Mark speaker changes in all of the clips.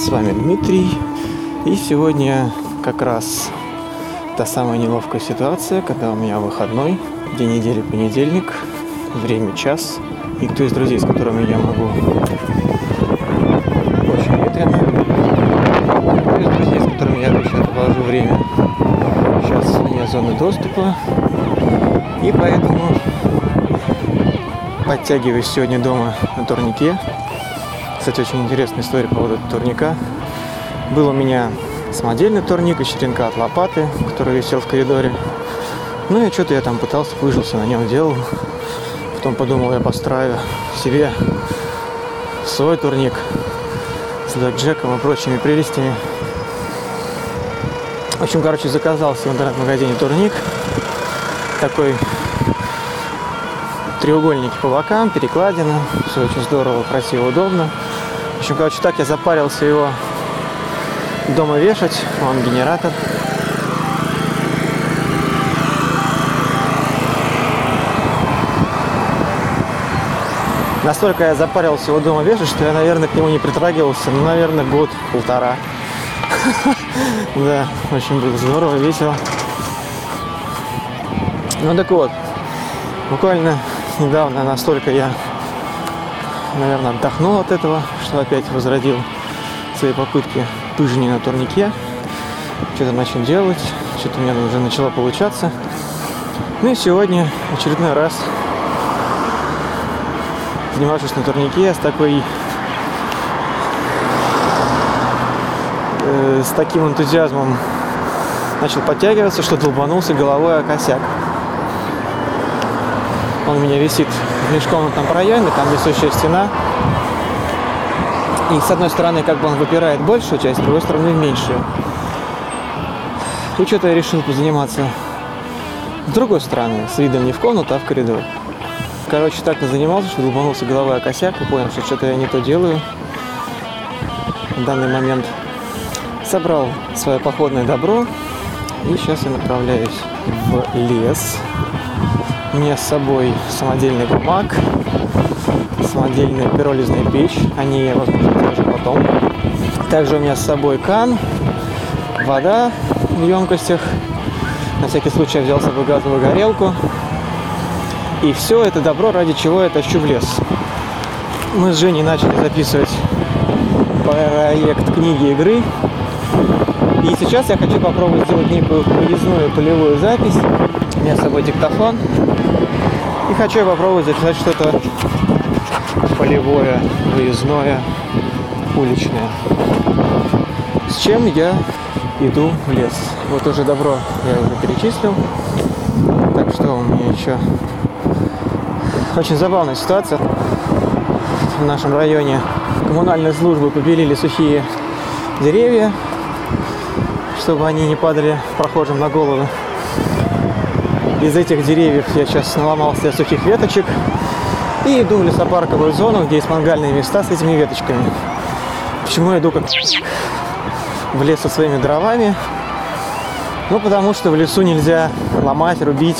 Speaker 1: Привет, с вами Дмитрий. И сегодня как раз та самая неловкая ситуация, когда у меня выходной, день недели понедельник, время час. И кто из друзей, с которыми я могу очень ветрено. Кто из друзей, с которыми я обычно провожу время. Сейчас у меня зона доступа. И поэтому подтягиваюсь сегодня дома на турнике. Кстати, очень интересная история по поводу турника. Был у меня самодельный турник и черенка от лопаты, который висел в коридоре. Ну и что-то я там пытался, выжился на нем, делал. Потом подумал, я построю себе свой турник с блэкджеком и прочими прелестями. В общем, короче, заказал в интернет-магазине турник. Такой треугольники по бокам, перекладина. Все очень здорово, красиво, удобно. В общем, короче, так я запарился его дома вешать. Он генератор. Настолько я запарился его дома вешать, что я, наверное, к нему не притрагивался, ну, наверное, год-полтора. Да, очень было здорово, весело. Ну так вот, буквально недавно настолько я, наверное, отдохнул от этого, что опять возродил свои попытки пыжни на турнике. Что-то начал делать, что-то у меня уже начало получаться. Ну и сегодня очередной раз занимавшись на турнике с такой э, с таким энтузиазмом начал подтягиваться, что долбанулся головой о косяк. Он у меня висит в межкомнатном проеме, там несущая стена. И с одной стороны, как бы он выпирает большую часть, с другой стороны меньшую. И что-то я решил позаниматься с другой стороны, с видом не в комнату, а в коридор. Короче, так и занимался, что долбанулся головой о косяк и понял, что что-то я не то делаю в данный момент. Собрал свое походное добро и сейчас я направляюсь в лес. У меня с собой самодельный гумак, самодельная пиролизная печь. Они я, возможно, тоже потом. Также у меня с собой кан, вода в емкостях. На всякий случай я взял с собой газовую горелку. И все это добро, ради чего я тащу в лес. Мы с Женей начали записывать проект книги игры. И сейчас я хочу попробовать сделать некую выездную полевую запись. У меня с собой диктофон. И хочу попробовать записать что-то полевое, выездное, уличное. С чем я иду в лес. Вот уже добро я уже перечислил. Так что у меня еще очень забавная ситуация. В нашем районе коммунальные службы побелили сухие деревья, чтобы они не падали прохожим на голову. Из этих деревьев я сейчас наломал себе сухих веточек и иду в лесопарковую зону, где есть мангальные места с этими веточками. Почему я иду как в лес со своими дровами? Ну, потому что в лесу нельзя ломать, рубить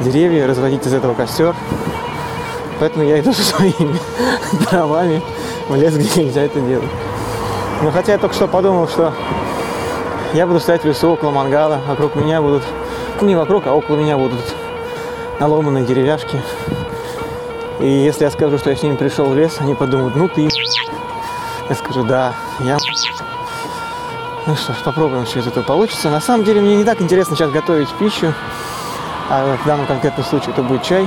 Speaker 1: деревья, разводить из этого костер. Поэтому я иду со своими дровами в лес, где нельзя это делать. Но хотя я только что подумал, что я буду стоять в лесу около мангала, вокруг меня будут, ну не вокруг, а около меня будут наломанные деревяшки. И если я скажу, что я с ними пришел в лес, они подумают, ну ты Я скажу, да, я ну что ж, попробуем, что из этого получится. На самом деле мне не так интересно сейчас готовить пищу, а в данном конкретном случае это будет чай.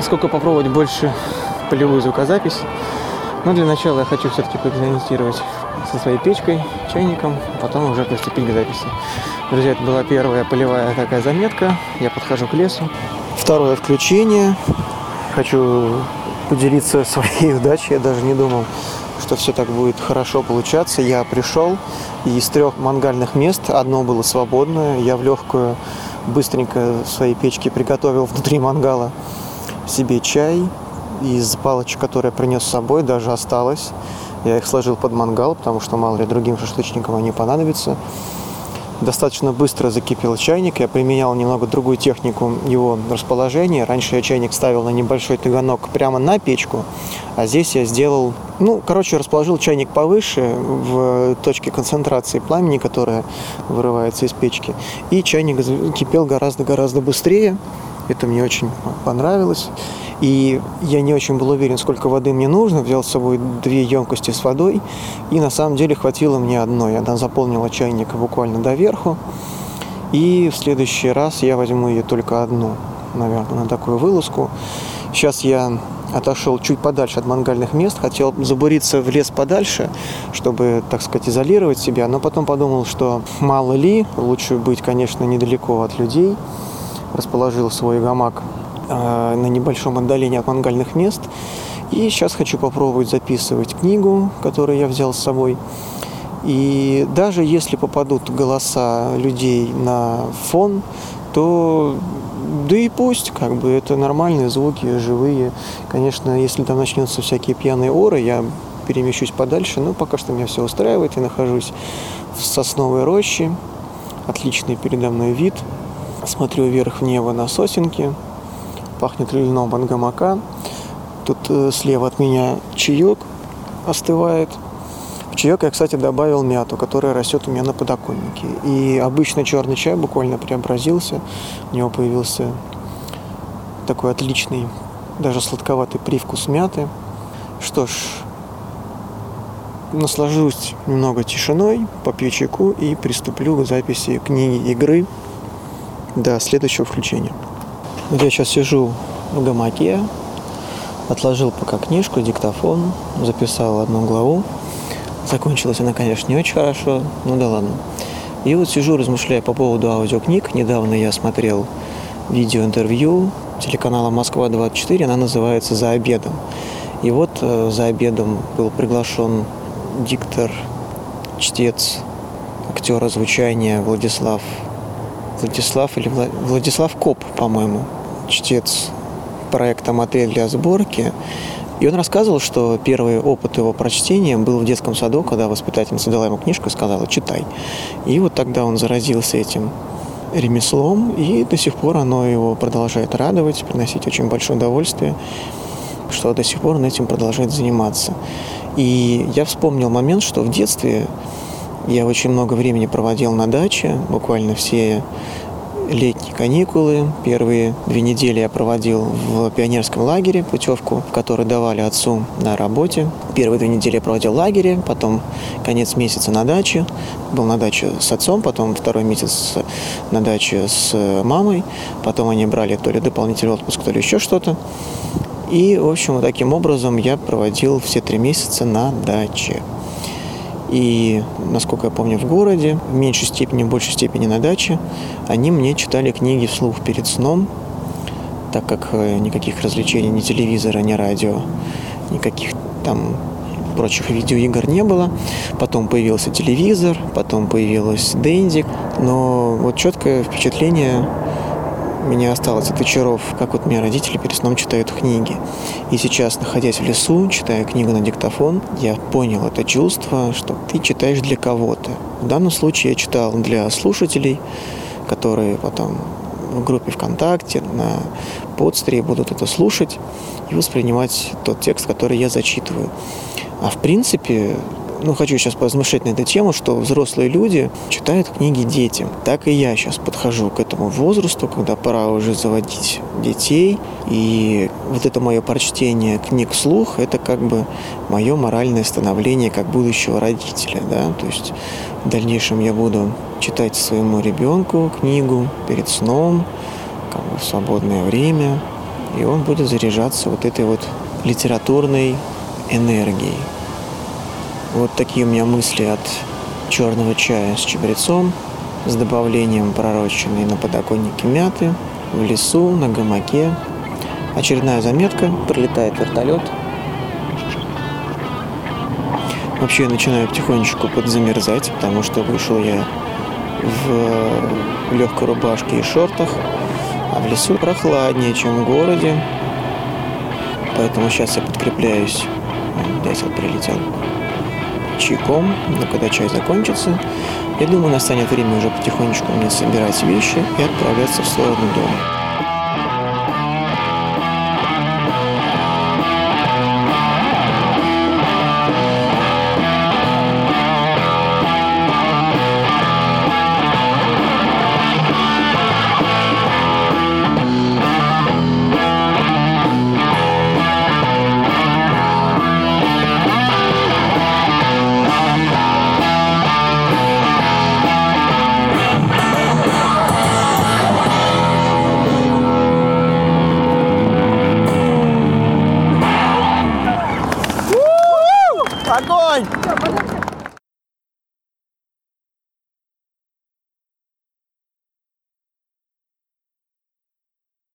Speaker 1: Сколько попробовать больше полевую звукозапись. Но для начала я хочу все-таки поэкспериментировать со своей печкой, чайником, а потом уже приступить к записи. Друзья, это была первая полевая такая заметка. Я подхожу к лесу. Второе включение. Хочу поделиться своей удачей. Я даже не думал, что все так будет хорошо получаться. Я пришел, и из трех мангальных мест одно было свободное. Я в легкую быстренько в своей печке приготовил внутри мангала себе чай из палочек, которые я принес с собой, даже осталось. Я их сложил под мангал, потому что мало ли другим шашлычникам они понадобятся. достаточно быстро закипел чайник. Я применял немного другую технику его расположения. Раньше я чайник ставил на небольшой таганок прямо на печку, а здесь я сделал, ну, короче, расположил чайник повыше в точке концентрации пламени, которая вырывается из печки. И чайник кипел гораздо-гораздо быстрее. Это мне очень понравилось. И я не очень был уверен, сколько воды мне нужно. Взял с собой две емкости с водой. И на самом деле хватило мне одной. Она заполнила чайник буквально доверху. И в следующий раз я возьму ее только одну, наверное, на такую вылазку. Сейчас я отошел чуть подальше от мангальных мест, хотел забуриться в лес подальше, чтобы, так сказать, изолировать себя, но потом подумал, что мало ли, лучше быть, конечно, недалеко от людей. Расположил свой гамак на небольшом отдалении от мангальных мест. И сейчас хочу попробовать записывать книгу, которую я взял с собой. И даже если попадут голоса людей на фон, то да и пусть, как бы это нормальные звуки, живые. Конечно, если там начнутся всякие пьяные оры, я перемещусь подальше, но пока что меня все устраивает. Я нахожусь в сосновой роще, отличный передо мной вид. Смотрю вверх в небо на сосенки, пахнет льном от гамака. Тут э, слева от меня чаек остывает – в чаек я, кстати, добавил мяту, которая растет у меня на подоконнике. И обычный черный чай буквально преобразился. У него появился такой отличный, даже сладковатый привкус мяты. Что ж, наслажусь немного тишиной, попью чайку и приступлю к записи книги игры до следующего включения. Я сейчас сижу в гамаке, отложил пока книжку, диктофон, записал одну главу, Закончилась она, конечно, не очень хорошо, ну да ладно. И вот сижу, размышляя по поводу аудиокниг. Недавно я смотрел видеоинтервью телеканала «Москва-24», она называется «За обедом». И вот э, за обедом был приглашен диктор, чтец, актер озвучания Владислав Владислав или Влад... Владислав Коп, по-моему, чтец проекта «Мотель для сборки». И он рассказывал, что первый опыт его прочтения был в детском саду, когда воспитательница дала ему книжку и сказала «читай». И вот тогда он заразился этим ремеслом, и до сих пор оно его продолжает радовать, приносить очень большое удовольствие, что до сих пор он этим продолжает заниматься. И я вспомнил момент, что в детстве я очень много времени проводил на даче, буквально все летние каникулы. Первые две недели я проводил в пионерском лагере путевку, в которой давали отцу на работе. Первые две недели я проводил в лагере, потом конец месяца на даче. Был на даче с отцом, потом второй месяц на даче с мамой. Потом они брали то ли дополнительный отпуск, то ли еще что-то. И, в общем, вот таким образом я проводил все три месяца на даче. И, насколько я помню, в городе, в меньшей степени, в большей степени на даче, они мне читали книги вслух перед сном, так как э, никаких развлечений, ни телевизора, ни радио, никаких там прочих видеоигр не было. Потом появился телевизор, потом появилась Дендик. Но вот четкое впечатление меня осталось от вечеров, как вот мне родители перед сном читают книги. И сейчас, находясь в лесу, читая книгу на диктофон, я понял это чувство, что ты читаешь для кого-то. В данном случае я читал для слушателей, которые потом в группе ВКонтакте, на подстере будут это слушать и воспринимать тот текст, который я зачитываю. А в принципе, ну, хочу сейчас поразмышлять на эту тему, что взрослые люди читают книги детям. Так и я сейчас подхожу к этому возрасту, когда пора уже заводить детей. И вот это мое прочтение книг вслух, это как бы мое моральное становление как будущего родителя. Да? То есть в дальнейшем я буду читать своему ребенку книгу перед сном, как бы в свободное время, и он будет заряжаться вот этой вот литературной энергией. Вот такие у меня мысли от черного чая с чабрецом, с добавлением пророщенной на подоконнике мяты, в лесу, на гамаке. Очередная заметка, прилетает вертолет. Вообще я начинаю потихонечку подзамерзать, потому что вышел я в легкой рубашке и шортах, а в лесу прохладнее, чем в городе. Поэтому сейчас я подкрепляюсь. Дятел прилетел. Чайком, но когда чай закончится, я думаю, настанет время уже потихонечку мне собирать вещи и отправляться в сторону дома.